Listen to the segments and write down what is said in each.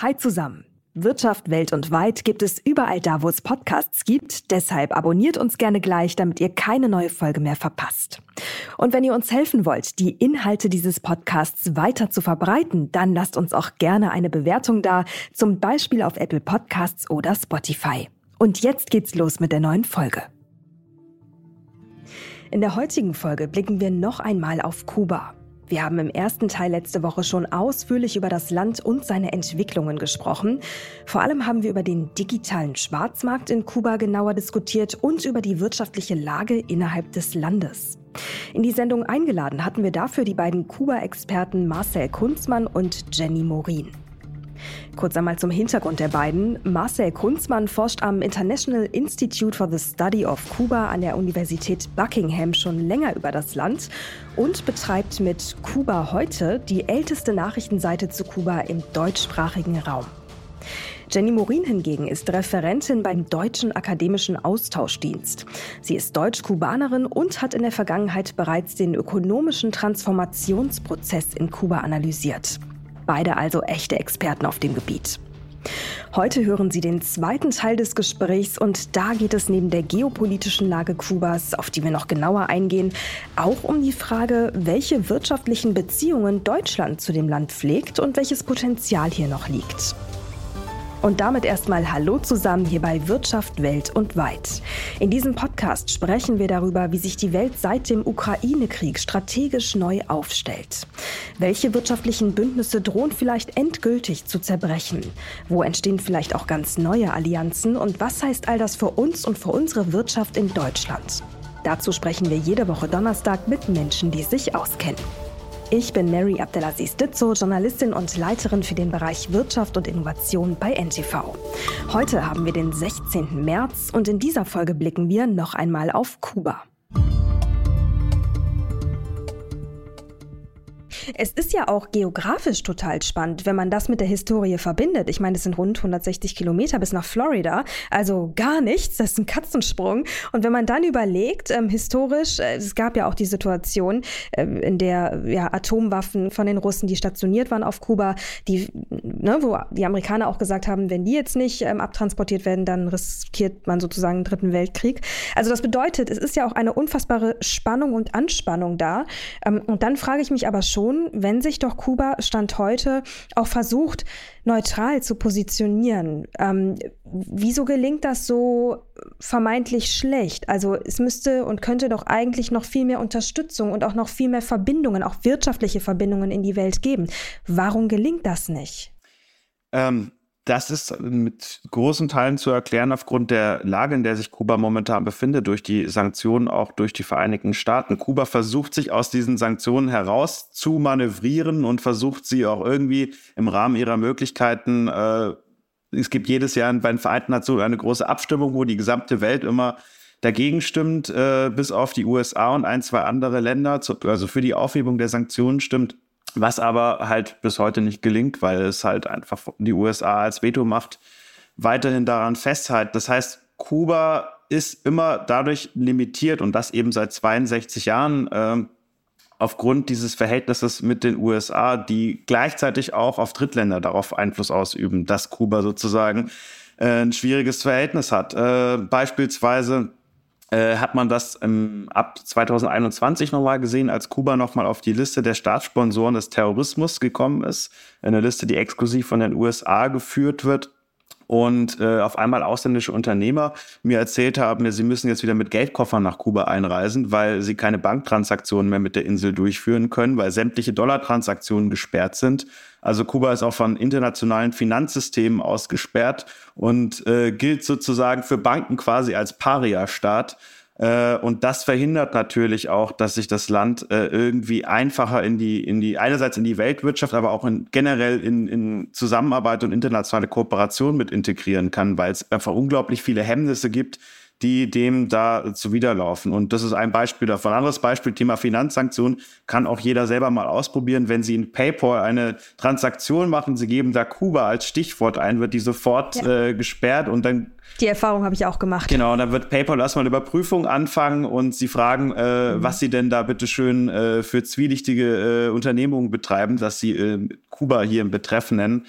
Hi zusammen. Wirtschaft welt und weit gibt es überall da, wo es Podcasts gibt. Deshalb abonniert uns gerne gleich, damit ihr keine neue Folge mehr verpasst. Und wenn ihr uns helfen wollt, die Inhalte dieses Podcasts weiter zu verbreiten, dann lasst uns auch gerne eine Bewertung da, zum Beispiel auf Apple Podcasts oder Spotify. Und jetzt geht's los mit der neuen Folge. In der heutigen Folge blicken wir noch einmal auf Kuba. Wir haben im ersten Teil letzte Woche schon ausführlich über das Land und seine Entwicklungen gesprochen. Vor allem haben wir über den digitalen Schwarzmarkt in Kuba genauer diskutiert und über die wirtschaftliche Lage innerhalb des Landes. In die Sendung eingeladen hatten wir dafür die beiden Kuba-Experten Marcel Kunzmann und Jenny Morin. Kurz einmal zum Hintergrund der beiden. Marcel Kunzmann forscht am International Institute for the Study of Cuba an der Universität Buckingham schon länger über das Land und betreibt mit Kuba heute die älteste Nachrichtenseite zu Kuba im deutschsprachigen Raum. Jenny Morin hingegen ist Referentin beim Deutschen Akademischen Austauschdienst. Sie ist Deutsch-Kubanerin und hat in der Vergangenheit bereits den ökonomischen Transformationsprozess in Kuba analysiert. Beide also echte Experten auf dem Gebiet. Heute hören Sie den zweiten Teil des Gesprächs und da geht es neben der geopolitischen Lage Kubas, auf die wir noch genauer eingehen, auch um die Frage, welche wirtschaftlichen Beziehungen Deutschland zu dem Land pflegt und welches Potenzial hier noch liegt. Und damit erstmal Hallo zusammen hier bei Wirtschaft Welt und Weit. In diesem Podcast sprechen wir darüber, wie sich die Welt seit dem Ukraine-Krieg strategisch neu aufstellt. Welche wirtschaftlichen Bündnisse drohen vielleicht endgültig zu zerbrechen? Wo entstehen vielleicht auch ganz neue Allianzen? Und was heißt all das für uns und für unsere Wirtschaft in Deutschland? Dazu sprechen wir jede Woche Donnerstag mit Menschen, die sich auskennen. Ich bin Mary Abdelaziz Ditzo, Journalistin und Leiterin für den Bereich Wirtschaft und Innovation bei NTV. Heute haben wir den 16. März und in dieser Folge blicken wir noch einmal auf Kuba. Es ist ja auch geografisch total spannend, wenn man das mit der Historie verbindet. Ich meine, es sind rund 160 Kilometer bis nach Florida, also gar nichts, das ist ein Katzensprung. Und wenn man dann überlegt, ähm, historisch, äh, es gab ja auch die Situation, äh, in der ja, Atomwaffen von den Russen, die stationiert waren auf Kuba, die, ne, wo die Amerikaner auch gesagt haben, wenn die jetzt nicht ähm, abtransportiert werden, dann riskiert man sozusagen einen dritten Weltkrieg. Also das bedeutet, es ist ja auch eine unfassbare Spannung und Anspannung da. Ähm, und dann frage ich mich aber schon, wenn sich doch Kuba Stand heute auch versucht, neutral zu positionieren. Ähm, wieso gelingt das so vermeintlich schlecht? Also es müsste und könnte doch eigentlich noch viel mehr Unterstützung und auch noch viel mehr Verbindungen, auch wirtschaftliche Verbindungen in die Welt geben. Warum gelingt das nicht? Ähm, das ist mit großen Teilen zu erklären aufgrund der Lage, in der sich Kuba momentan befindet, durch die Sanktionen, auch durch die Vereinigten Staaten. Kuba versucht sich aus diesen Sanktionen heraus zu manövrieren und versucht sie auch irgendwie im Rahmen ihrer Möglichkeiten. Äh, es gibt jedes Jahr bei den Vereinten Nationen eine große Abstimmung, wo die gesamte Welt immer dagegen stimmt, äh, bis auf die USA und ein, zwei andere Länder, zu, also für die Aufhebung der Sanktionen stimmt was aber halt bis heute nicht gelingt, weil es halt einfach die USA als Vetomacht weiterhin daran festhält. Das heißt, Kuba ist immer dadurch limitiert und das eben seit 62 Jahren äh, aufgrund dieses Verhältnisses mit den USA, die gleichzeitig auch auf Drittländer darauf Einfluss ausüben, dass Kuba sozusagen äh, ein schwieriges Verhältnis hat. Äh, beispielsweise äh, hat man das im, ab 2021 nochmal gesehen, als Kuba nochmal auf die Liste der Staatssponsoren des Terrorismus gekommen ist. Eine Liste, die exklusiv von den USA geführt wird und äh, auf einmal ausländische Unternehmer mir erzählt haben, sie müssen jetzt wieder mit Geldkoffern nach Kuba einreisen, weil sie keine Banktransaktionen mehr mit der Insel durchführen können, weil sämtliche Dollartransaktionen gesperrt sind. Also Kuba ist auch von internationalen Finanzsystemen ausgesperrt und äh, gilt sozusagen für Banken quasi als Paria-Staat. Äh, und das verhindert natürlich auch, dass sich das Land äh, irgendwie einfacher in die, in die, einerseits in die Weltwirtschaft, aber auch in, generell in, in Zusammenarbeit und internationale Kooperation mit integrieren kann, weil es einfach unglaublich viele Hemmnisse gibt, die dem da zuwiderlaufen. Und das ist ein Beispiel davon. Ein anderes Beispiel, Thema Finanzsanktionen, kann auch jeder selber mal ausprobieren. Wenn Sie in PayPal eine Transaktion machen, Sie geben da Kuba als Stichwort ein, wird die sofort ja. äh, gesperrt und dann die Erfahrung habe ich auch gemacht. Genau, und dann wird PayPal erstmal eine Überprüfung anfangen und sie fragen, äh, mhm. was sie denn da bitte schön äh, für zwielichtige äh, Unternehmungen betreiben, dass sie äh, Kuba hier im Betreff nennen.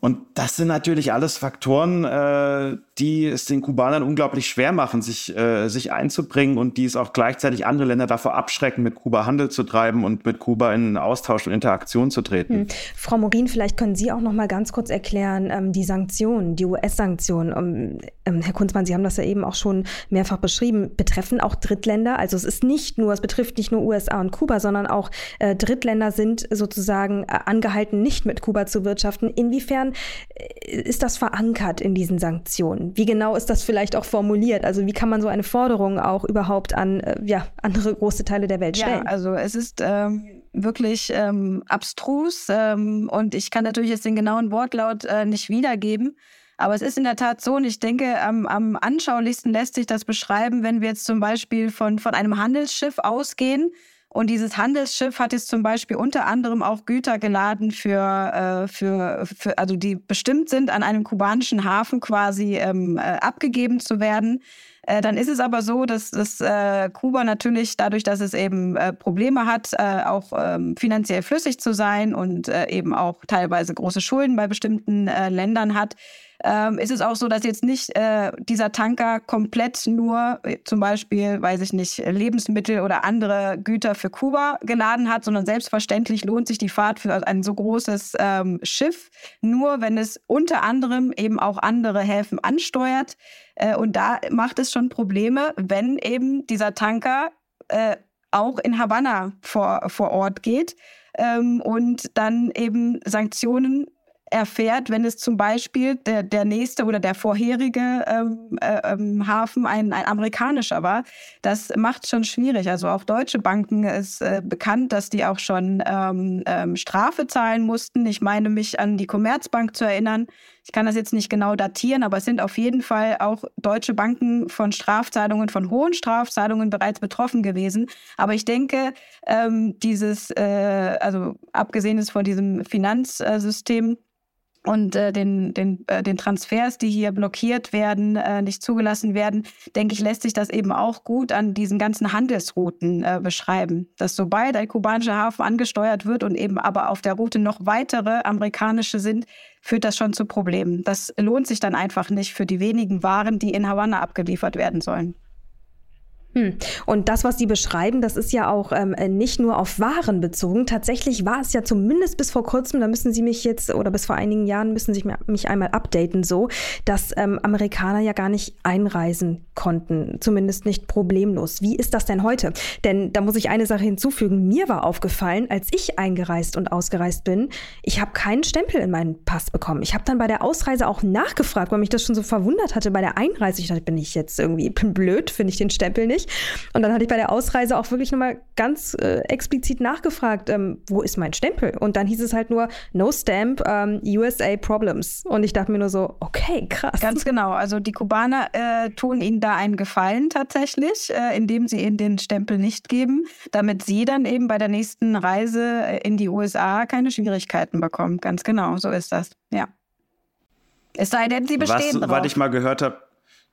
Und das sind natürlich alles Faktoren, äh, die es den Kubanern unglaublich schwer machen, sich, äh, sich einzubringen und die es auch gleichzeitig andere Länder davor abschrecken, mit Kuba Handel zu treiben und mit Kuba in Austausch und Interaktion zu treten. Hm. Frau Morin, vielleicht können Sie auch noch mal ganz kurz erklären, ähm, die Sanktionen, die US-Sanktionen. Ähm, ähm, Herr Kunzmann, Sie haben das ja eben auch schon mehrfach beschrieben, betreffen auch Drittländer. Also es ist nicht nur, es betrifft nicht nur USA und Kuba, sondern auch äh, Drittländer sind sozusagen äh, angehalten, nicht mit Kuba zu wirtschaften. Inwiefern äh, ist das verankert in diesen Sanktionen? Wie genau ist das vielleicht auch formuliert? Also wie kann man so eine Forderung auch überhaupt an äh, ja, andere große Teile der Welt stellen? Ja, also es ist ähm, wirklich ähm, abstrus ähm, und ich kann natürlich jetzt den genauen Wortlaut äh, nicht wiedergeben. Aber es ist in der Tat so, und ich denke, am, am anschaulichsten lässt sich das beschreiben, wenn wir jetzt zum Beispiel von, von einem Handelsschiff ausgehen, und dieses Handelsschiff hat jetzt zum Beispiel unter anderem auch Güter geladen für, äh, für, für also die bestimmt sind, an einem kubanischen Hafen quasi ähm, äh, abgegeben zu werden. Äh, dann ist es aber so, dass, dass äh, Kuba natürlich dadurch, dass es eben äh, Probleme hat, äh, auch ähm, finanziell flüssig zu sein und äh, eben auch teilweise große Schulden bei bestimmten Ländern hat, ähm, ist es auch so, dass jetzt nicht äh, dieser Tanker komplett nur äh, zum Beispiel, weiß ich nicht, Lebensmittel oder andere Güter für Kuba geladen hat, sondern selbstverständlich lohnt sich die Fahrt für ein so großes ähm, Schiff nur, wenn es unter anderem eben auch andere Häfen ansteuert. Äh, und da macht es schon Probleme, wenn eben dieser Tanker äh, auch in Havanna vor, vor Ort geht ähm, und dann eben Sanktionen erfährt, wenn es zum Beispiel der, der nächste oder der vorherige ähm, äh, ähm, Hafen ein, ein amerikanischer war. Das macht schon schwierig. Also auch deutsche Banken ist äh, bekannt, dass die auch schon ähm, ähm, Strafe zahlen mussten. Ich meine mich an die Commerzbank zu erinnern. Ich kann das jetzt nicht genau datieren, aber es sind auf jeden Fall auch deutsche Banken von Strafzahlungen, von hohen Strafzahlungen bereits betroffen gewesen. Aber ich denke, ähm, dieses, äh, also abgesehen von diesem Finanzsystem, und äh, den, den, äh, den Transfers, die hier blockiert werden, äh, nicht zugelassen werden, denke ich, lässt sich das eben auch gut an diesen ganzen Handelsrouten äh, beschreiben. Dass sobald ein kubanischer Hafen angesteuert wird und eben aber auf der Route noch weitere amerikanische sind, führt das schon zu Problemen. Das lohnt sich dann einfach nicht für die wenigen Waren, die in Havanna abgeliefert werden sollen. Hm. Und das, was Sie beschreiben, das ist ja auch ähm, nicht nur auf Waren bezogen. Tatsächlich war es ja zumindest bis vor kurzem, da müssen Sie mich jetzt, oder bis vor einigen Jahren müssen Sie mich einmal updaten, so, dass ähm, Amerikaner ja gar nicht einreisen konnten. Zumindest nicht problemlos. Wie ist das denn heute? Denn da muss ich eine Sache hinzufügen. Mir war aufgefallen, als ich eingereist und ausgereist bin, ich habe keinen Stempel in meinen Pass bekommen. Ich habe dann bei der Ausreise auch nachgefragt, weil mich das schon so verwundert hatte bei der Einreise. Ich dachte, bin ich jetzt irgendwie blöd, finde ich den Stempel nicht nicht. Und dann hatte ich bei der Ausreise auch wirklich nochmal ganz äh, explizit nachgefragt, ähm, wo ist mein Stempel? Und dann hieß es halt nur, no stamp, ähm, USA Problems. Und ich dachte mir nur so, okay, krass. Ganz genau. Also die Kubaner äh, tun ihnen da einen Gefallen tatsächlich, äh, indem sie ihnen den Stempel nicht geben, damit sie dann eben bei der nächsten Reise äh, in die USA keine Schwierigkeiten bekommen. Ganz genau, so ist das. Ja. Es sei denn, sie bestehen Was, Was ich mal gehört habe,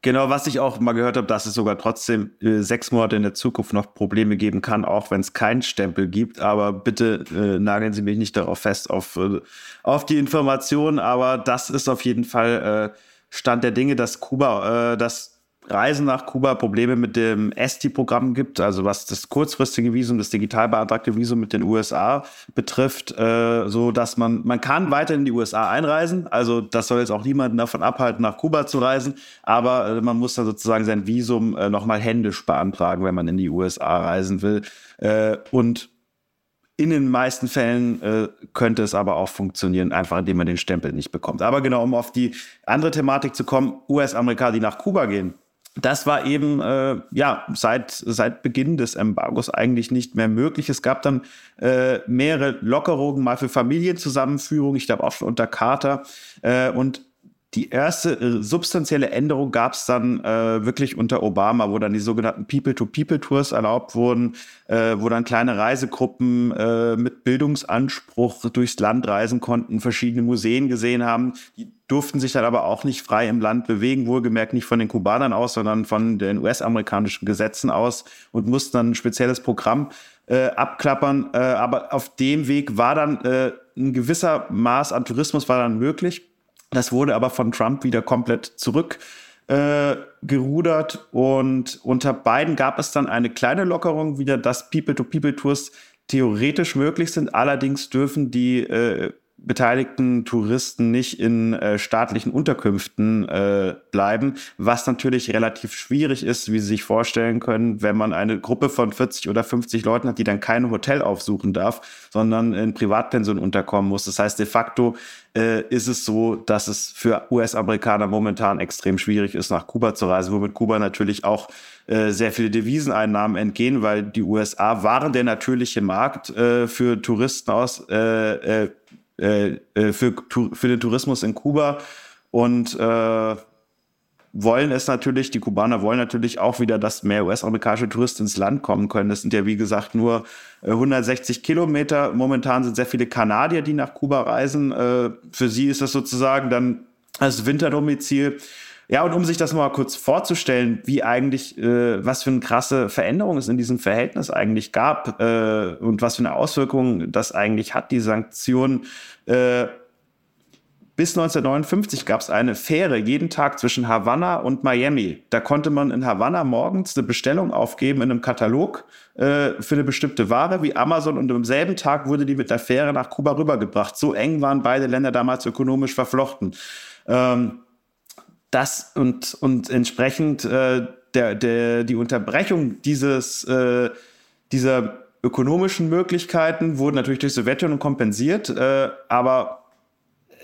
Genau, was ich auch mal gehört habe, dass es sogar trotzdem äh, sechs Monate in der Zukunft noch Probleme geben kann, auch wenn es keinen Stempel gibt. Aber bitte äh, nageln Sie mich nicht darauf fest, auf, äh, auf die Informationen. Aber das ist auf jeden Fall äh, Stand der Dinge, dass Kuba, äh, dass Reisen nach Kuba Probleme mit dem ESTI-Programm gibt, also was das kurzfristige Visum, das digital beantragte Visum mit den USA betrifft, äh, so dass man, man kann weiter in die USA einreisen, also das soll jetzt auch niemanden davon abhalten, nach Kuba zu reisen, aber äh, man muss dann sozusagen sein Visum äh, nochmal händisch beantragen, wenn man in die USA reisen will. Äh, und in den meisten Fällen äh, könnte es aber auch funktionieren, einfach indem man den Stempel nicht bekommt. Aber genau, um auf die andere Thematik zu kommen, US-Amerikaner, die nach Kuba gehen, das war eben äh, ja seit seit Beginn des Embargos eigentlich nicht mehr möglich. Es gab dann äh, mehrere Lockerungen mal für Familienzusammenführung, ich glaube auch schon unter Carter äh, und die erste äh, substanzielle Änderung gab es dann äh, wirklich unter Obama, wo dann die sogenannten People-to-People-Tours erlaubt wurden, äh, wo dann kleine Reisegruppen äh, mit Bildungsanspruch durchs Land reisen konnten, verschiedene Museen gesehen haben. Die durften sich dann aber auch nicht frei im Land bewegen, wohlgemerkt nicht von den Kubanern aus, sondern von den US-amerikanischen Gesetzen aus und mussten dann ein spezielles Programm äh, abklappern. Äh, aber auf dem Weg war dann äh, ein gewisser Maß an Tourismus war dann möglich Das wurde aber von Trump wieder komplett zurück äh, gerudert und unter beiden gab es dann eine kleine Lockerung wieder, dass People-to-People-Tours theoretisch möglich sind. Allerdings dürfen die äh, beteiligten Touristen nicht in äh, staatlichen Unterkünften äh, bleiben, was natürlich relativ schwierig ist, wie Sie sich vorstellen können, wenn man eine Gruppe von 40 oder 50 Leuten hat, die dann kein Hotel aufsuchen darf, sondern in Privatpension unterkommen muss. Das heißt, de facto äh, ist es so, dass es für US-Amerikaner momentan extrem schwierig ist, nach Kuba zu reisen, womit Kuba natürlich auch äh, sehr viele Deviseneinnahmen entgehen, weil die USA waren der natürliche Markt äh, für Touristen aus äh, äh, für, für den Tourismus in Kuba und äh, wollen es natürlich, die Kubaner wollen natürlich auch wieder, dass mehr US-amerikanische Touristen ins Land kommen können. Das sind ja, wie gesagt, nur 160 äh, Kilometer. Momentan sind sehr viele Kanadier, die nach Kuba reisen. Für sie ist das sozusagen dann das Winterdomizil. Ja, und um sich das mal kurz vorzustellen, wie eigentlich, äh, was für eine krasse Veränderung es in diesem Verhältnis eigentlich gab äh, und was für eine Auswirkung das eigentlich hat, die Sanktionen. Äh, bis 1959 gab es eine Fähre jeden Tag zwischen Havanna und Miami. Da konnte man in Havanna morgens eine Bestellung aufgeben in einem Katalog äh, für eine bestimmte Ware wie Amazon und am selben Tag wurde die mit der Fähre nach Kuba rübergebracht. So eng waren beide Länder damals ökonomisch verflochten. Ähm, das und, und entsprechend äh, der, der, die Unterbrechung dieses, äh, dieser ökonomischen Möglichkeiten wurden natürlich durch Sowjetunion kompensiert, äh, aber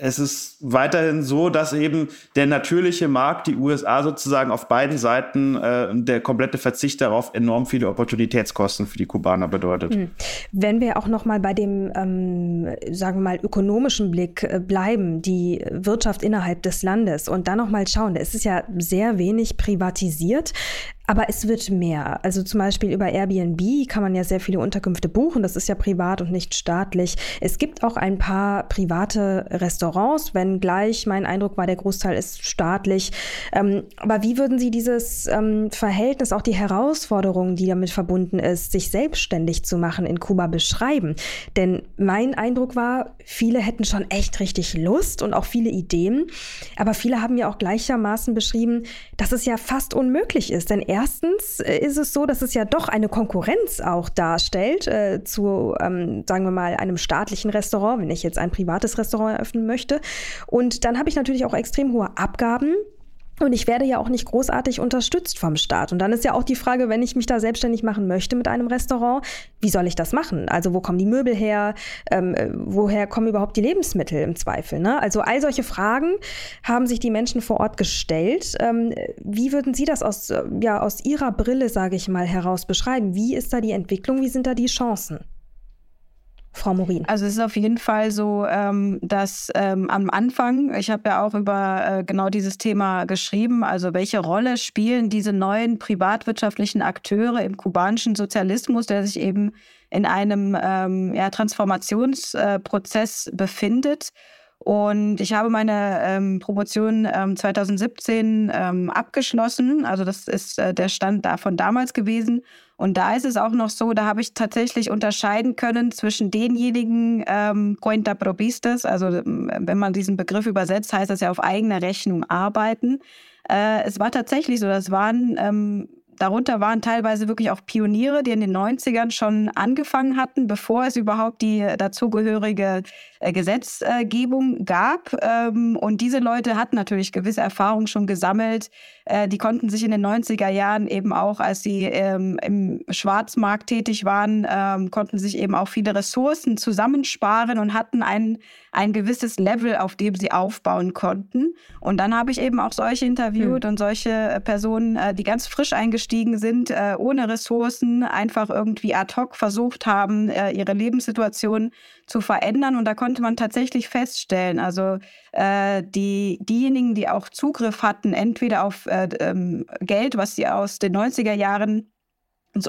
es ist weiterhin so, dass eben der natürliche Markt, die USA sozusagen auf beiden Seiten, äh, der komplette Verzicht darauf enorm viele Opportunitätskosten für die Kubaner bedeutet. Hm. Wenn wir auch noch mal bei dem, ähm, sagen wir mal, ökonomischen Blick äh, bleiben, die Wirtschaft innerhalb des Landes und dann noch mal schauen, es ist ja sehr wenig privatisiert. Aber es wird mehr. Also zum Beispiel über Airbnb kann man ja sehr viele Unterkünfte buchen. Das ist ja privat und nicht staatlich. Es gibt auch ein paar private Restaurants, wenngleich mein Eindruck war, der Großteil ist staatlich. Ähm, aber wie würden Sie dieses ähm, Verhältnis, auch die Herausforderungen, die damit verbunden ist, sich selbstständig zu machen in Kuba beschreiben? Denn mein Eindruck war, viele hätten schon echt richtig Lust und auch viele Ideen. Aber viele haben ja auch gleichermaßen beschrieben, dass es ja fast unmöglich ist. Denn erstens äh, ist es so, dass es ja doch eine Konkurrenz auch darstellt äh, zu, ähm, sagen wir mal, einem staatlichen Restaurant, wenn ich jetzt ein privates Restaurant eröffnen möchte. Und dann habe ich natürlich auch extrem hohe Abgaben und ich werde ja auch nicht großartig unterstützt vom Staat. Und dann ist ja auch die Frage, wenn ich mich da selbstständig machen möchte mit einem Restaurant, wie soll ich das machen? Also wo kommen die Möbel her? Ähm, äh, woher kommen überhaupt die Lebensmittel im Zweifel? Ne? Also all solche Fragen haben sich die Menschen vor Ort gestellt. Ähm, wie würden Sie das aus, ja, aus Ihrer Brille, sage ich mal, heraus beschreiben? Wie ist da die Entwicklung? Wie sind da die Chancen? Frau Morin? Also es ist auf jeden Fall so, ähm, dass ähm, am Anfang, ich habe ja auch über äh, genau dieses Thema geschrieben, also welche Rolle spielen diese neuen privatwirtschaftlichen Akteure im kubanischen Sozialismus, der sich eben in einem ähm, ja, Transformationsprozess äh, befindet. Und ich habe meine ähm, Promotion ähm, 2017 ähm, abgeschlossen. Also das ist äh, der Stand da von damals gewesen. Und da ist es auch noch so, da habe ich tatsächlich unterscheiden können zwischen denjenigen ähm, Cuenta Probistas, also ähm, wenn man diesen Begriff übersetzt, heißt das ja auf eigene Rechnung arbeiten. Äh, es war tatsächlich so, das waren ähm, Darunter waren teilweise wirklich auch Pioniere, die in den 90ern schon angefangen hatten, bevor es überhaupt die dazugehörige äh, Gesetzgebung gab. Ähm, und diese Leute hatten natürlich gewisse Erfahrungen schon gesammelt. Äh, die konnten sich in den 90er Jahren eben auch, als sie ähm, im Schwarzmarkt tätig waren, ähm, konnten sich eben auch viele Ressourcen zusammensparen und hatten ein, ein gewisses Level, auf dem sie aufbauen konnten. Und dann habe ich eben auch solche interviewt hm. und solche äh, Personen, die ganz frisch eingestellt eingestiegen sind, äh, ohne Ressourcen, einfach irgendwie ad hoc versucht haben, äh, ihre Lebenssituation zu verändern. Und da konnte man tatsächlich feststellen, also äh, die, diejenigen, die auch Zugriff hatten, entweder auf äh, ähm, Geld, was sie aus den 90er Jahren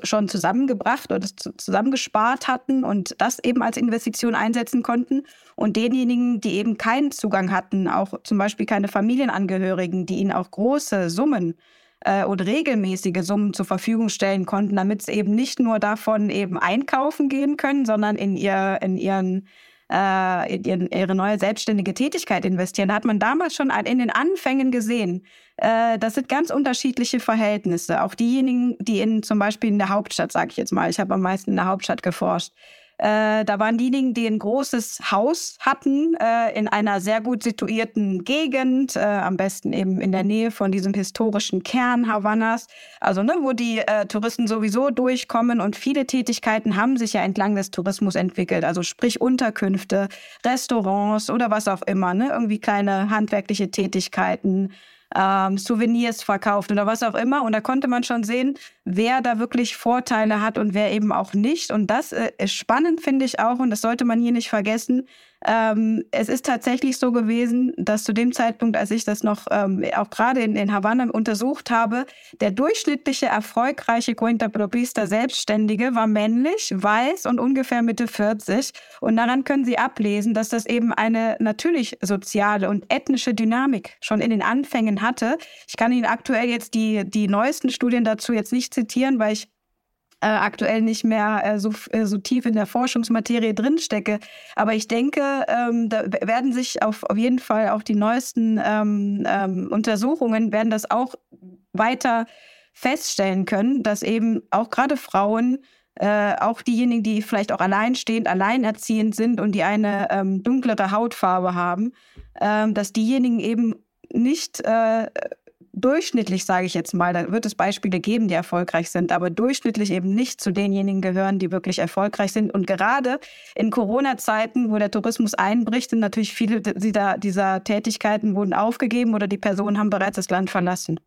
schon zusammengebracht oder zusammengespart hatten und das eben als Investition einsetzen konnten. Und denjenigen, die eben keinen Zugang hatten, auch zum Beispiel keine Familienangehörigen, die ihnen auch große Summen äh, und regelmäßige Summen zur Verfügung stellen konnten, damit sie eben nicht nur davon eben einkaufen gehen können, sondern in, ihr, in ihren äh, in ihre neue selbstständige Tätigkeit investieren. Da hat man damals schon in den Anfängen gesehen, äh, das sind ganz unterschiedliche Verhältnisse. Auch diejenigen, die in zum Beispiel in der Hauptstadt, sage ich jetzt mal, ich habe am meisten in der Hauptstadt geforscht, äh, da waren diejenigen, die ein großes Haus hatten, äh, in einer sehr gut situierten Gegend, äh, am besten eben in der Nähe von diesem historischen Kern Havannas, also ne, wo die äh, Touristen sowieso durchkommen und viele Tätigkeiten haben sich ja entlang des Tourismus entwickelt, also sprich Unterkünfte, Restaurants oder was auch immer, ne, irgendwie kleine handwerkliche Tätigkeiten ähm, Souvenirs verkauft oder was auch immer. Und da konnte man schon sehen, wer da wirklich Vorteile hat und wer eben auch nicht. Und das äh, ist spannend, finde ich auch, und das sollte man hier nicht vergessen, ähm, es ist tatsächlich so gewesen, dass zu dem Zeitpunkt, als ich das noch ähm, auch gerade in, in Havanna untersucht habe, der durchschnittliche erfolgreiche Cuentapropista Selbstständige war männlich, weiß und ungefähr Mitte 40. Und daran können Sie ablesen, dass das eben eine natürlich soziale und ethnische Dynamik schon in den Anfängen hatte. Ich kann Ihnen aktuell jetzt die, die neuesten Studien dazu jetzt nicht zitieren, weil ich äh, aktuell nicht mehr äh, so, äh, so tief in der Forschungsmaterie drinstecke. Aber ich denke, ähm, da werden sich auf, auf jeden Fall auch die neuesten ähm, ähm, Untersuchungen werden das auch weiter feststellen können, dass eben auch gerade Frauen äh, auch diejenigen, die vielleicht auch alleinstehend, alleinerziehend sind und die eine ähm, dunklere Hautfarbe haben, ähm, dass diejenigen eben nicht äh, durchschnittlich, sage ich jetzt mal, da wird es Beispiele geben, die erfolgreich sind, aber durchschnittlich eben nicht zu denjenigen gehören, die wirklich erfolgreich sind. Und gerade in Corona-Zeiten, wo der Tourismus einbricht, sind natürlich viele dieser, dieser Tätigkeiten wurden aufgegeben oder die Personen haben bereits das Land verlassen.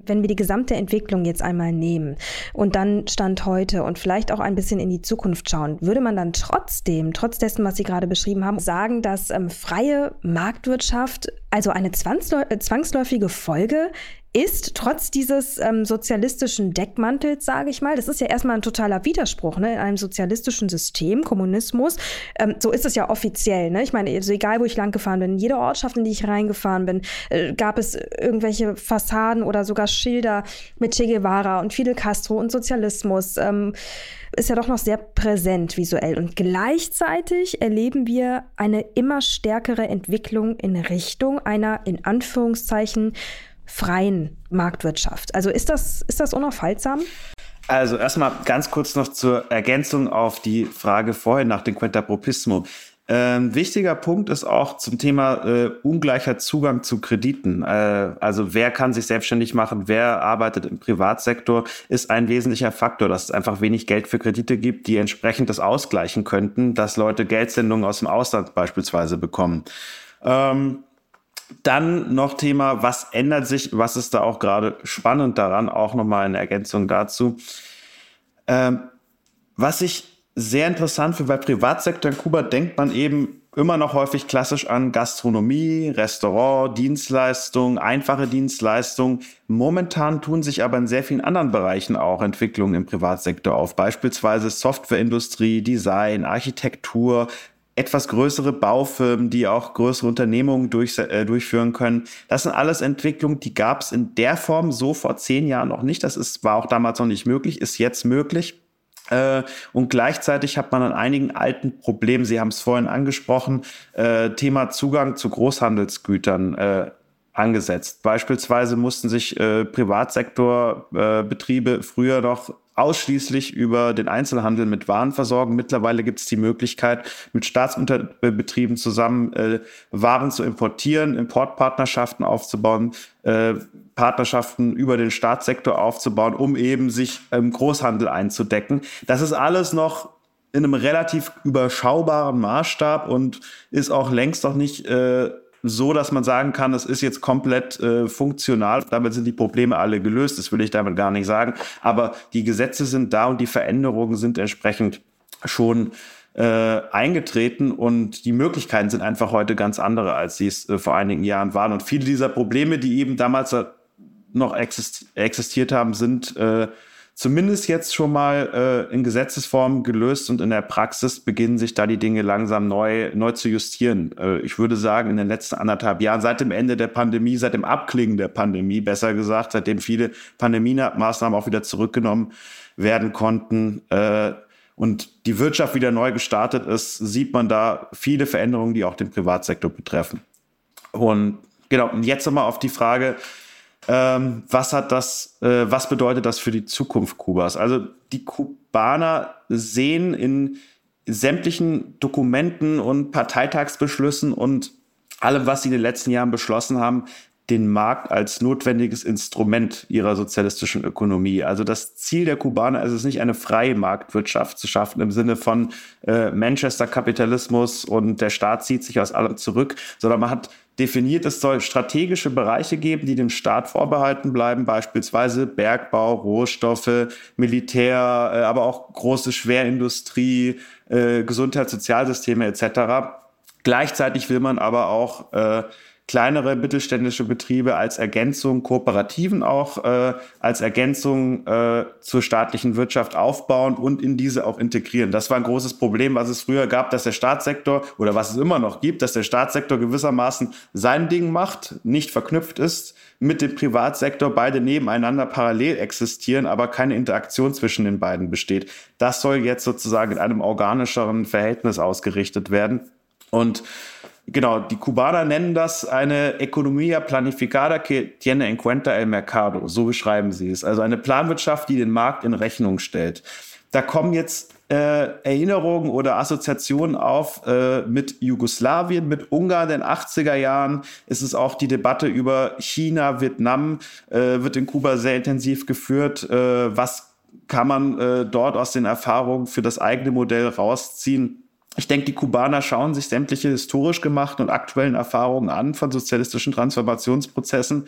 Wenn wir die gesamte Entwicklung jetzt einmal nehmen und dann Stand heute und vielleicht auch ein bisschen in die Zukunft schauen, würde man dann trotzdem, trotz dessen, was Sie gerade beschrieben haben, sagen, dass ähm, freie Marktwirtschaft also eine zwangsläufige Folge ist, trotz dieses ähm, sozialistischen Deckmantels, sage ich mal, das ist ja erstmal ein totaler Widerspruch ne? in einem sozialistischen System, Kommunismus. Ähm, so ist es ja offiziell. Ne? Ich meine, also egal wo ich lang gefahren bin, in jeder Ortschaft, in die ich reingefahren bin, äh, gab es irgendwelche Fassaden oder sogar Schilder mit Che Guevara und Fidel Castro und Sozialismus. Ähm, ist ja doch noch sehr präsent visuell. Und gleichzeitig erleben wir eine immer stärkere Entwicklung in Richtung einer in Anführungszeichen freien Marktwirtschaft. Also ist das, ist das unaufhaltsam? Also erstmal ganz kurz noch zur Ergänzung auf die Frage vorhin nach dem Quentapropismo. Ähm, wichtiger Punkt ist auch zum Thema äh, ungleicher Zugang zu Krediten. Äh, also wer kann sich selbstständig machen, wer arbeitet im Privatsektor, ist ein wesentlicher Faktor, dass es einfach wenig Geld für Kredite gibt, die entsprechend das ausgleichen könnten, dass Leute Geldsendungen aus dem Ausland beispielsweise bekommen. Ähm, dann noch Thema, was ändert sich, was ist da auch gerade spannend daran, auch nochmal eine Ergänzung dazu. Ähm, was ich sehr interessant finde, bei Privatsektor in Kuba denkt man eben immer noch häufig klassisch an Gastronomie, Restaurant, Dienstleistung, einfache Dienstleistungen. Momentan tun sich aber in sehr vielen anderen Bereichen auch Entwicklungen im Privatsektor auf, beispielsweise Softwareindustrie, Design, Architektur, etwas größere Baufirmen, die auch größere Unternehmungen durch, äh, durchführen können. Das sind alles Entwicklungen, die gab es in der Form so vor zehn Jahren noch nicht. Das ist, war auch damals noch nicht möglich, ist jetzt möglich. Äh, und gleichzeitig hat man an einigen alten Problemen, Sie haben es vorhin angesprochen, äh, Thema Zugang zu Großhandelsgütern äh, angesetzt. Beispielsweise mussten sich Privatsektorbetriebe früher noch ausschließlich über den Einzelhandel mit Waren versorgen. Mittlerweile gibt es die Möglichkeit, mit Staatsunterbetrieben zusammen äh, Waren zu importieren, Importpartnerschaften aufzubauen, äh, Partnerschaften über den Staatssektor aufzubauen, um eben sich im Großhandel einzudecken. Das ist alles noch in einem relativ überschaubaren Maßstab und ist auch längst noch nicht äh, so, dass man sagen kann, es ist jetzt komplett äh, funktional. Damit sind die Probleme alle gelöst. Das will ich damit gar nicht sagen. Aber die Gesetze sind da und die Veränderungen sind entsprechend schon äh, eingetreten und die Möglichkeiten sind einfach heute ganz andere, als sie es äh, vor einigen Jahren waren. Und viele dieser Probleme, die eben damals noch existiert haben, sind äh, zumindest jetzt schon mal äh, in Gesetzesform gelöst und in der Praxis beginnen sich da die Dinge langsam neu, neu zu justieren. Äh, ich würde sagen, in den letzten anderthalb Jahren, seit dem Ende der Pandemie, seit dem Abklingen der Pandemie, besser gesagt, seitdem viele Pandemiemaßnahmen auch wieder zurückgenommen werden konnten, äh, und die Wirtschaft wieder neu gestartet ist, sieht man da viele Veränderungen, die auch den Privatsektor betreffen. Und genau, und jetzt nochmal auf die Frage, ähm, was hat das, äh, was bedeutet das für die Zukunft Kubas? Also die Kubaner sehen in sämtlichen Dokumenten und Parteitagsbeschlüssen und allem, was sie in den letzten Jahren beschlossen haben, den Markt als notwendiges Instrument ihrer sozialistischen Ökonomie. Also das Ziel der Kubaner ist es nicht, eine freie Marktwirtschaft zu schaffen im Sinne von äh, Manchester-Kapitalismus und der Staat zieht sich aus allem zurück, sondern man hat definiert, es soll strategische Bereiche geben, die dem Staat vorbehalten bleiben, beispielsweise Bergbau, Rohstoffe, Militär, äh, aber auch große Schwerindustrie, äh, Gesundheits-, Sozialsysteme etc. Gleichzeitig will man aber auch äh, kleinere mittelständische Betriebe als Ergänzung, Kooperativen auch äh, als Ergänzung äh, zur staatlichen Wirtschaft aufbauen und in diese auch integrieren. Das war ein großes Problem, was es früher gab, dass der Staatssektor oder was es immer noch gibt, dass der Staatssektor gewissermaßen sein Ding macht, nicht verknüpft ist mit dem Privatsektor, beide nebeneinander parallel existieren, aber keine Interaktion zwischen den beiden besteht. Das soll jetzt sozusagen in einem organischeren Verhältnis ausgerichtet werden. Und Genau, die Kubaner nennen das eine Economía planificada que tiene en cuenta el mercado. So beschreiben sie es. Also eine Planwirtschaft, die den Markt in Rechnung stellt. Da kommen jetzt äh, Erinnerungen oder Assoziationen auf äh, mit Jugoslawien, mit Ungarn in den 80er Jahren. Es ist auch die Debatte über China, Vietnam, äh, wird in Kuba sehr intensiv geführt. Äh, was kann man äh, dort aus den Erfahrungen für das eigene Modell rausziehen? Ich denke, die Kubaner schauen sich sämtliche historisch gemachten und aktuellen Erfahrungen an von sozialistischen Transformationsprozessen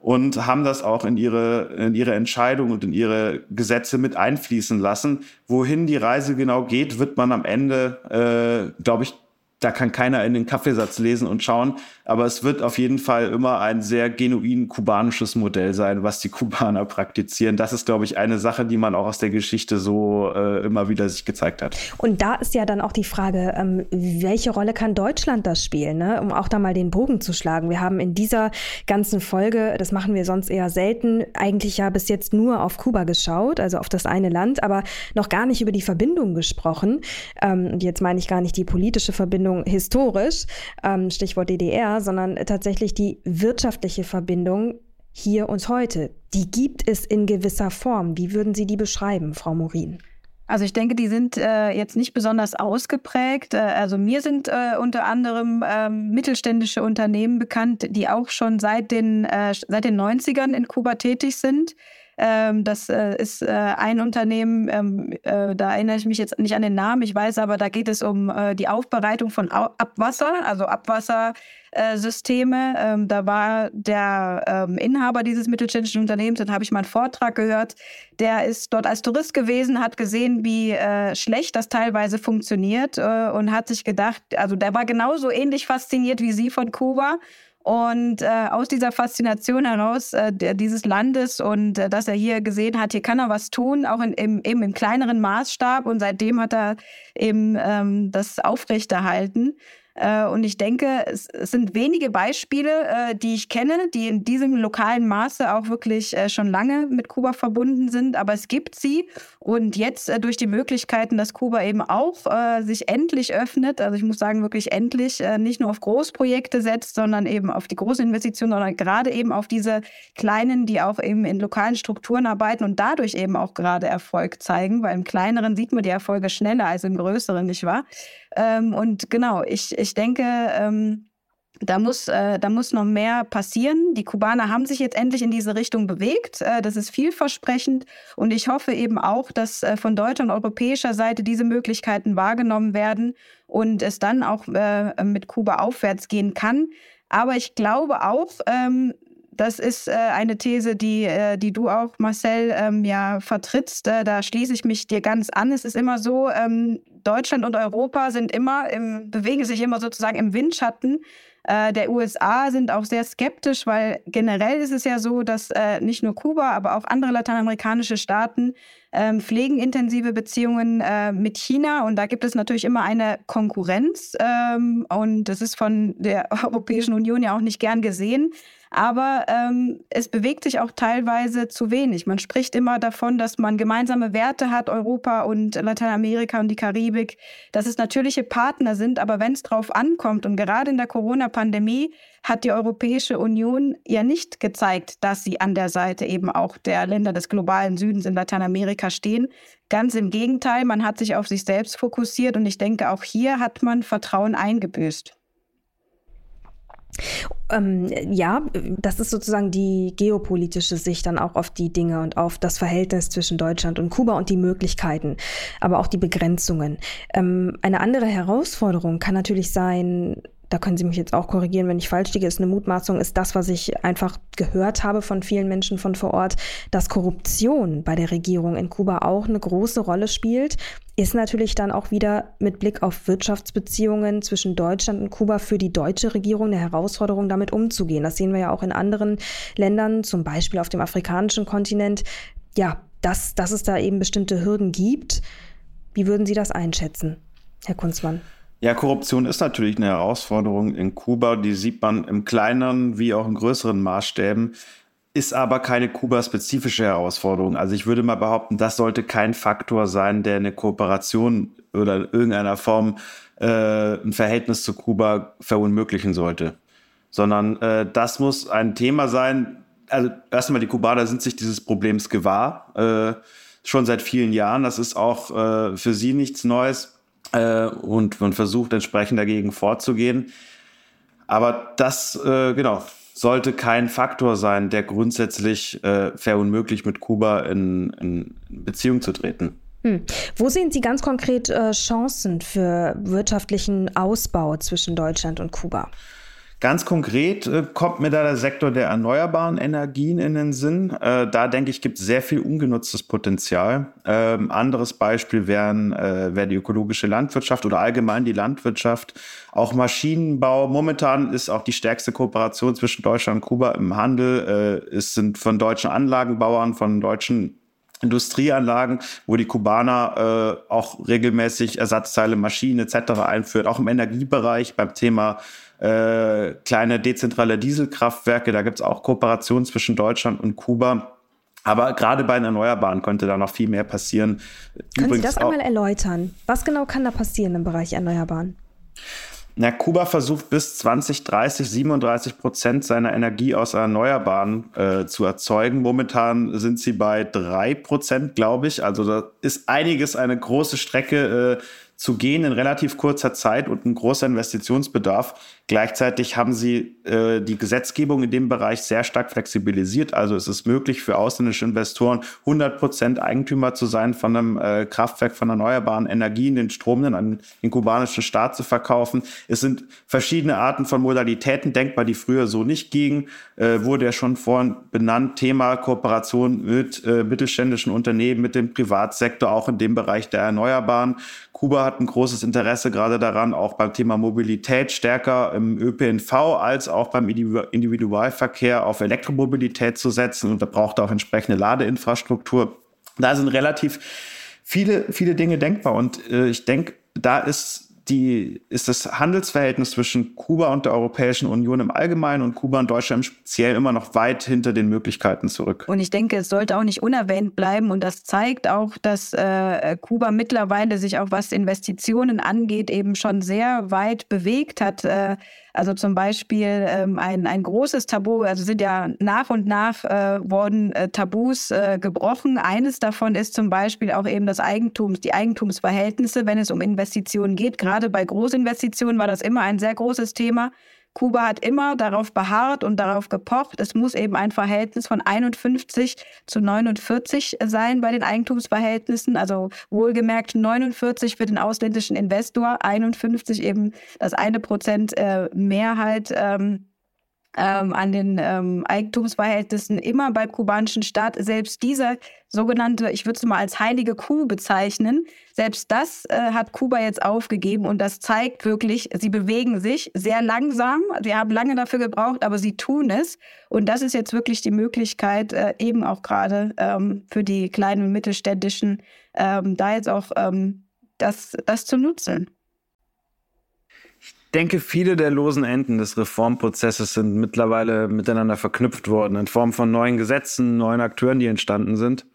und haben das auch in ihre, in ihre Entscheidung und in ihre Gesetze mit einfließen lassen. Wohin die Reise genau geht, wird man am Ende, äh, glaube ich, da kann keiner in den Kaffeesatz lesen und schauen. Aber es wird auf jeden Fall immer ein sehr genuin kubanisches Modell sein, was die Kubaner praktizieren. Das ist, glaube ich, eine Sache, die man auch aus der Geschichte so äh, immer wieder sich gezeigt hat. Und da ist ja dann auch die Frage, ähm, welche Rolle kann Deutschland das spielen, ne? um auch da mal den Bogen zu schlagen. Wir haben in dieser ganzen Folge, das machen wir sonst eher selten, eigentlich ja bis jetzt nur auf Kuba geschaut, also auf das eine Land, aber noch gar nicht über die Verbindung gesprochen. Ähm, und jetzt meine ich gar nicht die politische Verbindung, Verbindung historisch, ähm, Stichwort DDR, sondern tatsächlich die wirtschaftliche Verbindung hier und heute. Die gibt es in gewisser Form. Wie würden Sie die beschreiben, Frau Morin? Also ich denke, die sind äh, jetzt nicht besonders ausgeprägt. Äh, also mir sind äh, unter anderem ähm, mittelständische Unternehmen bekannt, die auch schon seit den, äh, seit den 90ern in Kuba tätig sind. Ähm, das äh, ist äh, ein Unternehmen, ähm, äh, da erinnere ich mich jetzt nicht an den Namen, ich weiß aber, da geht es um äh, die Aufbereitung von Au Abwasser, also Abwassersysteme. Ähm, da war der ähm, Inhaber dieses mittelständischen Unternehmens, dann habe ich mal einen Vortrag gehört, der ist dort als Tourist gewesen, hat gesehen, wie äh, schlecht das teilweise funktioniert äh, und hat sich gedacht, also der war genauso ähnlich fasziniert wie Sie von Kuba und äh, aus dieser Faszination heraus äh, dieses Landes und äh, dass er hier gesehen hat, hier kann er was tun, auch in, im, eben im kleineren Maßstab. Und seitdem hat er eben ähm, das aufrechterhalten. Äh, und ich denke, es, sind wenige Beispiele, äh, die ich kenne, die in diesem lokalen Maße auch wirklich äh, schon lange mit Kuba verbunden sind. Aber es gibt sie. Und jetzt durch die Möglichkeiten, dass Kuba eben auch sich endlich öffnet, also ich muss sagen, wirklich endlich, nicht nur auf Großprojekte setzt, sondern eben auf die großen Investitionen, sondern gerade eben auf diese kleinen, die auch eben in lokalen Strukturen arbeiten und dadurch eben auch gerade Erfolg zeigen, weil im kleineren sieht man die Erfolge schneller als im größeren, nicht wahr? Ähm, und genau, ich, ich denke, ähm, da muss, äh, da muss noch mehr passieren. Die Kubaner haben sich jetzt endlich in diese Richtung bewegt. Äh, das ist vielversprechend. Und ich hoffe eben auch, dass äh, von deutscher und europäischer Seite diese Möglichkeiten wahrgenommen werden und es dann auch äh, mit Kuba aufwärts gehen kann. Aber ich glaube auch, ähm, das ist äh, eine These, die, äh, die du auch, Marcel, ähm, ja vertrittst. Äh, da schließe ich mich dir ganz an. Es ist immer so, ähm, Deutschland und Europa sind immer im, bewegen sich immer sozusagen im Windschatten äh, der USA, sind auch sehr skeptisch, weil generell ist es ja so, dass äh, nicht nur Kuba, aber auch andere lateinamerikanische Staaten ähm, pflegen intensive Beziehungen äh, mit China und da gibt es natürlich immer eine Konkurrenz ähm, und das ist von der Europäischen Union ja auch nicht gern gesehen. Aber ähm, es bewegt sich auch teilweise zu wenig. Man spricht immer davon, dass man gemeinsame Werte hat, Europa und Lateinamerika und die Karibik, dass es natürliche Partner sind. Aber wenn es drauf ankommt und gerade in der Corona-Pandemie hat die Europäische Union ja nicht gezeigt, dass sie an der Seite eben auch der Länder des globalen Südens in Lateinamerika stehen. Ganz im Gegenteil, man hat sich auf sich selbst fokussiert und ich denke, auch hier hat man Vertrauen eingebüßt. Ähm, ja, das ist sozusagen die geopolitische Sicht dann auch auf die Dinge und auf das Verhältnis zwischen Deutschland und Kuba und die Möglichkeiten, aber auch die Begrenzungen. Ähm, eine andere Herausforderung kann natürlich sein, da können Sie mich jetzt auch korrigieren, wenn ich falsch liege, ist eine Mutmaßung, ist das, was ich einfach gehört habe von vielen Menschen von vor Ort, dass Korruption bei der Regierung in Kuba auch eine große Rolle spielt, ist natürlich dann auch wieder mit Blick auf Wirtschaftsbeziehungen zwischen Deutschland und Kuba für die deutsche Regierung eine Herausforderung, damit umzugehen. Das sehen wir ja auch in anderen Ländern, zum Beispiel auf dem afrikanischen Kontinent. Ja, dass, dass es da eben bestimmte Hürden gibt. Wie würden Sie das einschätzen, Herr Kunzmann? Ja, Korruption ist natürlich eine Herausforderung in Kuba. Die sieht man im kleineren wie auch in größeren Maßstäben, ist aber keine Kuba-spezifische Herausforderung. Also ich würde mal behaupten, das sollte kein Faktor sein, der eine Kooperation oder in irgendeiner Form äh, ein Verhältnis zu Kuba verunmöglichen sollte. Sondern äh, das muss ein Thema sein. Also erstmal, die Kubaner sind sich dieses Problems gewahr, äh, schon seit vielen Jahren. Das ist auch äh, für sie nichts Neues äh, und man versucht entsprechend dagegen vorzugehen. Aber das, äh, genau, sollte kein Faktor sein, der grundsätzlich äh, verunmöglicht, mit Kuba in, in Beziehung zu treten. Hm. Wo sehen Sie ganz konkret äh, Chancen für wirtschaftlichen Ausbau zwischen Deutschland und Kuba? Ganz konkret äh, kommt mir da der Sektor der erneuerbaren Energien in den Sinn. Äh, da denke ich, gibt es sehr viel ungenutztes Potenzial. Ähm, anderes Beispiel wären, äh, wäre die ökologische Landwirtschaft oder allgemein die Landwirtschaft. Auch Maschinenbau. Momentan ist auch die stärkste Kooperation zwischen Deutschland und Kuba im Handel. Äh, es sind von deutschen Anlagenbauern, von deutschen Industrieanlagen, wo die Kubaner äh, auch regelmäßig Ersatzteile, Maschinen etc. einführen, auch im Energiebereich beim Thema äh, kleine dezentrale Dieselkraftwerke. Da gibt es auch Kooperationen zwischen Deutschland und Kuba. Aber gerade bei den Erneuerbaren könnte da noch viel mehr passieren. Können Übrigens Sie das einmal erläutern? Was genau kann da passieren im Bereich Erneuerbaren? Na, Kuba versucht bis 2030 37 Prozent seiner Energie aus Erneuerbaren äh, zu erzeugen. Momentan sind sie bei drei Prozent, glaube ich. Also da ist einiges, eine große Strecke äh, zu gehen in relativ kurzer Zeit und ein großer Investitionsbedarf. Gleichzeitig haben sie äh, die Gesetzgebung in dem Bereich sehr stark flexibilisiert. Also es ist möglich für ausländische Investoren 100 Prozent Eigentümer zu sein von einem äh, Kraftwerk von erneuerbaren Energien, den Strom dann an den kubanischen Staat zu verkaufen. Es sind verschiedene Arten von Modalitäten denkbar, die früher so nicht gingen. Äh, wurde ja schon vorhin benannt, Thema Kooperation mit äh, mittelständischen Unternehmen, mit dem Privatsektor, auch in dem Bereich der Erneuerbaren. Kuba hat ein großes Interesse gerade daran, auch beim Thema Mobilität stärker im ÖPNV als auch beim Individualverkehr auf Elektromobilität zu setzen. Und da braucht auch entsprechende Ladeinfrastruktur. Da sind relativ viele, viele Dinge denkbar. Und äh, ich denke, da ist die, ist das Handelsverhältnis zwischen Kuba und der Europäischen Union im Allgemeinen und Kuba und Deutschland im Speziellen immer noch weit hinter den Möglichkeiten zurück. Und ich denke, es sollte auch nicht unerwähnt bleiben. Und das zeigt auch, dass äh, Kuba mittlerweile sich auch was Investitionen angeht, eben schon sehr weit bewegt hat. Äh, also zum Beispiel ähm, ein, ein großes Tabu, also sind ja nach und nach äh, wurden äh, Tabus äh, gebrochen. Eines davon ist zum Beispiel auch eben das Eigentums, die Eigentumsverhältnisse, wenn es um Investitionen geht. Gerade bei Großinvestitionen war das immer ein sehr großes Thema. Kuba hat immer darauf beharrt und darauf gepocht, es muss eben ein Verhältnis von 51 zu 49 sein bei den Eigentumsverhältnissen. Also wohlgemerkt 49 für den ausländischen Investor, 51 eben das eine Prozent äh, Mehrheit. Ähm, ähm, an den ähm, Eigentumsverhältnissen immer beim kubanischen Staat. Selbst dieser sogenannte, ich würde es mal als heilige Kuh bezeichnen, selbst das äh, hat Kuba jetzt aufgegeben und das zeigt wirklich, sie bewegen sich sehr langsam. Sie haben lange dafür gebraucht, aber sie tun es. Und das ist jetzt wirklich die Möglichkeit, äh, eben auch gerade ähm, für die kleinen und mittelständischen, ähm, da jetzt auch ähm, das, das zu nutzen. Denke, viele der losen Enden des Reformprozesses sind mittlerweile miteinander verknüpft worden in Form von neuen Gesetzen, neuen Akteuren, die entstanden sind.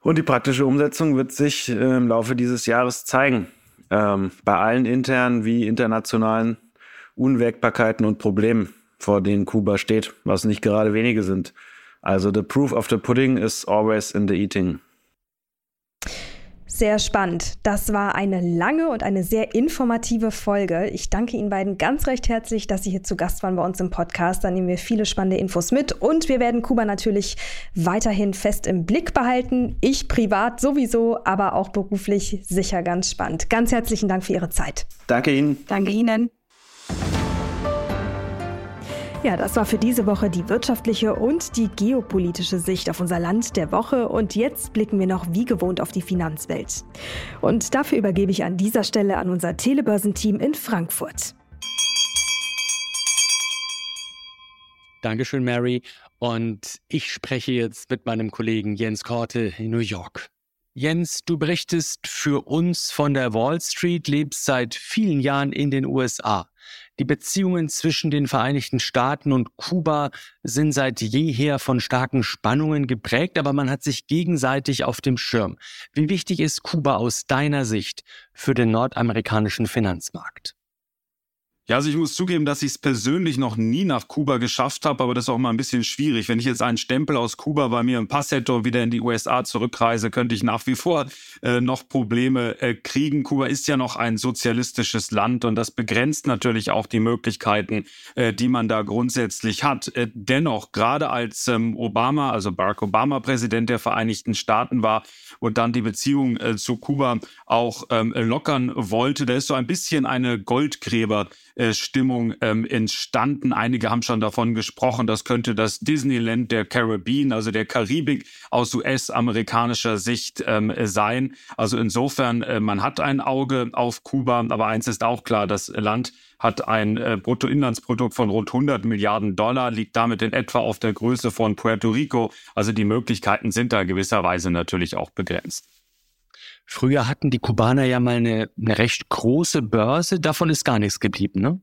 Und die praktische Umsetzung wird sich äh, im Laufe dieses Jahres zeigen. Ähm, bei allen internen wie internationalen Unwägbarkeiten und Problemen, vor denen Kuba steht, was nicht gerade wenige sind. Also the proof of the pudding is always in the eating. Sehr spannend. Das war eine lange und eine sehr informative Folge. Ich danke Ihnen beiden ganz recht herzlich, dass Sie hier zu Gast waren bei uns im Podcast. Da nehmen wir viele spannende Infos mit und wir werden Kuba natürlich weiterhin fest im Blick behalten. Ich privat sowieso, aber auch beruflich sicher ganz spannend. Ganz herzlichen Dank für Ihre Zeit. Danke Ihnen. Danke Ihnen. Ja, das war für diese Woche die wirtschaftliche und die geopolitische Sicht auf unser Land der Woche. Und jetzt blicken wir noch wie gewohnt auf die Finanzwelt. Und dafür übergebe ich an dieser Stelle an unser Telebörsenteam in Frankfurt. Dankeschön, Mary. Und ich spreche jetzt mit meinem Kollegen Jens Korte in New York. Jens, du berichtest für uns von der Wall Street, lebst seit vielen Jahren in den USA. Die Beziehungen zwischen den Vereinigten Staaten und Kuba sind seit jeher von starken Spannungen geprägt, aber man hat sich gegenseitig auf dem Schirm. Wie wichtig ist Kuba aus deiner Sicht für den nordamerikanischen Finanzmarkt? Ja, also ich muss zugeben, dass ich es persönlich noch nie nach Kuba geschafft habe, aber das ist auch mal ein bisschen schwierig. Wenn ich jetzt einen Stempel aus Kuba bei mir im Pass hätte und wieder in die USA zurückreise, könnte ich nach wie vor äh, noch Probleme äh, kriegen. Kuba ist ja noch ein sozialistisches Land und das begrenzt natürlich auch die Möglichkeiten, äh, die man da grundsätzlich hat. Äh, dennoch, gerade als ähm, Obama, also Barack Obama Präsident der Vereinigten Staaten war und dann die Beziehung äh, zu Kuba auch ähm, lockern wollte, da ist so ein bisschen eine Goldgräber äh, Stimmung ähm, entstanden. Einige haben schon davon gesprochen, das könnte das Disneyland der Caribbean, also der Karibik aus US-amerikanischer Sicht ähm, sein. Also insofern, äh, man hat ein Auge auf Kuba, aber eins ist auch klar, das Land hat ein äh, Bruttoinlandsprodukt von rund 100 Milliarden Dollar, liegt damit in etwa auf der Größe von Puerto Rico. Also die Möglichkeiten sind da gewisserweise natürlich auch begrenzt. Früher hatten die Kubaner ja mal eine, eine recht große Börse, davon ist gar nichts geblieben, ne?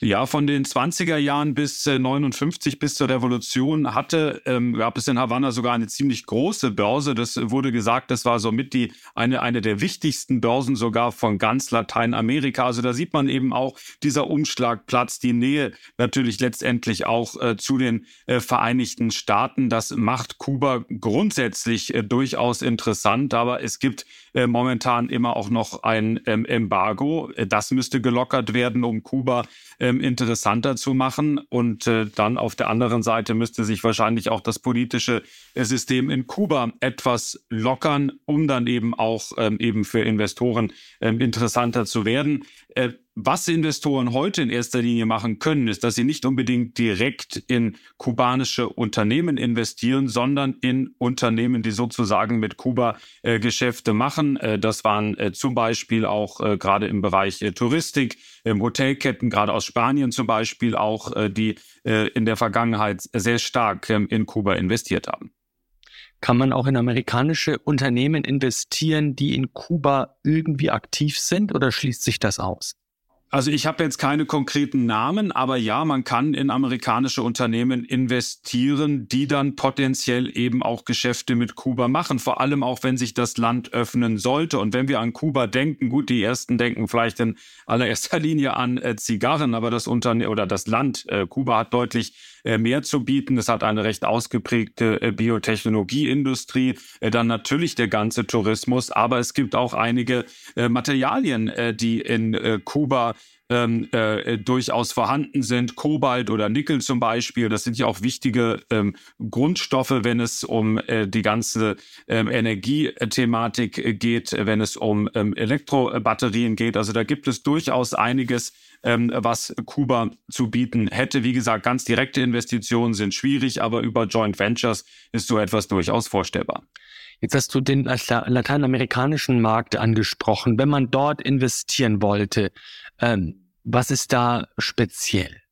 Ja, von den 20er Jahren bis äh, 59 bis zur Revolution hatte, ähm, gab es in Havanna sogar eine ziemlich große Börse. Das wurde gesagt, das war somit die eine, eine der wichtigsten Börsen sogar von ganz Lateinamerika. Also da sieht man eben auch dieser Umschlagplatz, die Nähe natürlich letztendlich auch äh, zu den äh, Vereinigten Staaten. Das macht Kuba grundsätzlich äh, durchaus interessant, aber es gibt äh, momentan immer auch noch ein ähm, Embargo. Äh, das müsste gelockert werden, um Kuba ähm, interessanter zu machen. Und äh, dann auf der anderen Seite müsste sich wahrscheinlich auch das politische äh, System in Kuba etwas lockern, um dann eben auch ähm, eben für Investoren ähm, interessanter zu werden. Äh, was Investoren heute in erster Linie machen können, ist, dass sie nicht unbedingt direkt in kubanische Unternehmen investieren, sondern in Unternehmen, die sozusagen mit Kuba äh, Geschäfte machen. Äh, das waren äh, zum Beispiel auch äh, gerade im Bereich äh, Touristik, Hotelketten, gerade aus Spanien zum Beispiel auch, äh, die in der Vergangenheit sehr stark ähm, in Kuba investiert haben. Kann man auch in amerikanische Unternehmen investieren, die in Kuba irgendwie aktiv sind oder schließt sich das aus? Also ich habe jetzt keine konkreten Namen, aber ja, man kann in amerikanische Unternehmen investieren, die dann potenziell eben auch Geschäfte mit Kuba machen, vor allem auch wenn sich das Land öffnen sollte. Und wenn wir an Kuba denken, gut, die ersten denken vielleicht in allererster Linie an äh, Zigarren, aber das Unternehmen oder das Land äh, Kuba hat deutlich äh, mehr zu bieten. Es hat eine recht ausgeprägte äh, Biotechnologieindustrie, äh, dann natürlich der ganze Tourismus, aber es gibt auch einige Materialien, die in Kuba ähm, äh, durchaus vorhanden sind. Kobalt oder Nickel zum Beispiel, das sind ja auch wichtige ähm, Grundstoffe, wenn es um äh, die ganze ähm, Energiethematik geht, wenn es um ähm, Elektrobatterien geht. Also da gibt es durchaus einiges, ähm, was Kuba zu bieten hätte. Wie gesagt, ganz direkte Investitionen sind schwierig, aber über Joint Ventures ist so etwas durchaus vorstellbar. Jetzt hast du den lateinamerikanischen Markt angesprochen. Wenn man dort investieren wollte, ähm, was ist da speziell?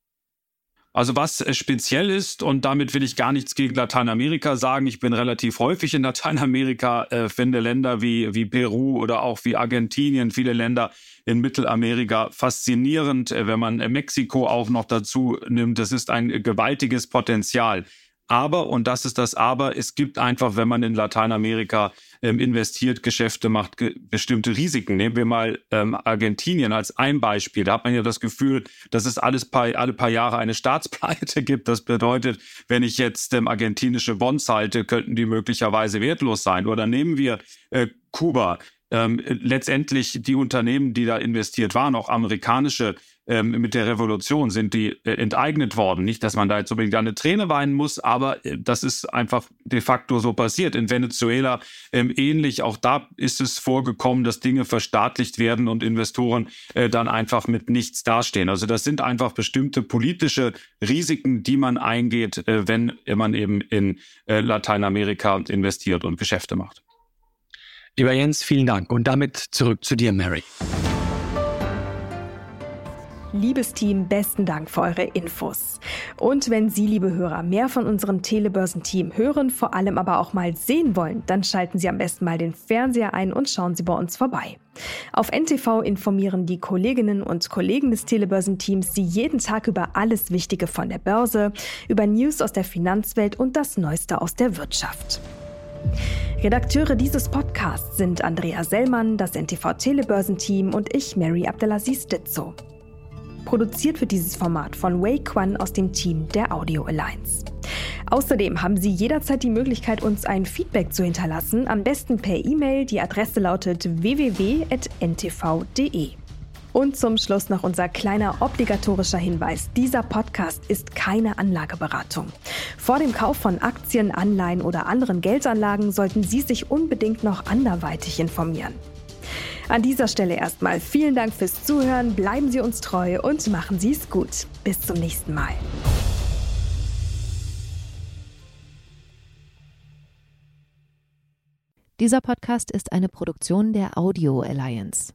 Also was äh, speziell ist, und damit will ich gar nichts gegen Lateinamerika sagen, ich bin relativ häufig in Lateinamerika, äh, finde Länder wie, wie Peru oder auch wie Argentinien, viele Länder in Mittelamerika faszinierend, äh, wenn man äh, Mexiko auch noch dazu nimmt. Das ist ein gewaltiges Potenzial. Aber, und das ist das Aber, es gibt einfach, wenn man in Lateinamerika ähm, investiert, Geschäfte macht, ge bestimmte Risiken. Nehmen wir mal ähm, Argentinien als ein Beispiel. Da hat man ja das Gefühl, dass es alles paar, alle paar Jahre eine Staatspleite gibt. Das bedeutet, wenn ich jetzt ähm, argentinische Bonds halte, könnten die möglicherweise wertlos sein. Oder nehmen wir äh, Kuba ähm, letztendlich die Unternehmen, die da investiert waren, auch amerikanische, ähm, mit der Revolution sind die äh, enteignet worden. Nicht, dass man da jetzt unbedingt eine Träne weinen muss, aber äh, das ist einfach de facto so passiert. In Venezuela ähm, ähnlich, auch da ist es vorgekommen, dass Dinge verstaatlicht werden und Investoren äh, dann einfach mit nichts dastehen. Also das sind einfach bestimmte politische Risiken, die man eingeht, äh, wenn man eben in äh, Lateinamerika investiert und Geschäfte macht. Lieber Jens, vielen Dank. Und damit zurück zu dir, Mary. Liebes Team, besten Dank für eure Infos. Und wenn Sie, liebe Hörer, mehr von unserem Telebörsenteam hören, vor allem aber auch mal sehen wollen, dann schalten Sie am besten mal den Fernseher ein und schauen Sie bei uns vorbei. Auf NTV informieren die Kolleginnen und Kollegen des Telebörsenteams Sie jeden Tag über alles Wichtige von der Börse, über News aus der Finanzwelt und das Neueste aus der Wirtschaft. Redakteure dieses Podcasts sind Andrea Sellmann, das NTV Telebörsenteam und ich, Mary Abdelaziz Ditzo. Produziert wird dieses Format von Wei Quan aus dem Team der Audio Alliance. Außerdem haben Sie jederzeit die Möglichkeit, uns ein Feedback zu hinterlassen, am besten per E-Mail. Die Adresse lautet www.ntv.de. Und zum Schluss noch unser kleiner obligatorischer Hinweis. Dieser Podcast ist keine Anlageberatung. Vor dem Kauf von Aktien, Anleihen oder anderen Geldanlagen sollten Sie sich unbedingt noch anderweitig informieren. An dieser Stelle erstmal vielen Dank fürs Zuhören, bleiben Sie uns treu und machen Sie es gut. Bis zum nächsten Mal. Dieser Podcast ist eine Produktion der Audio Alliance.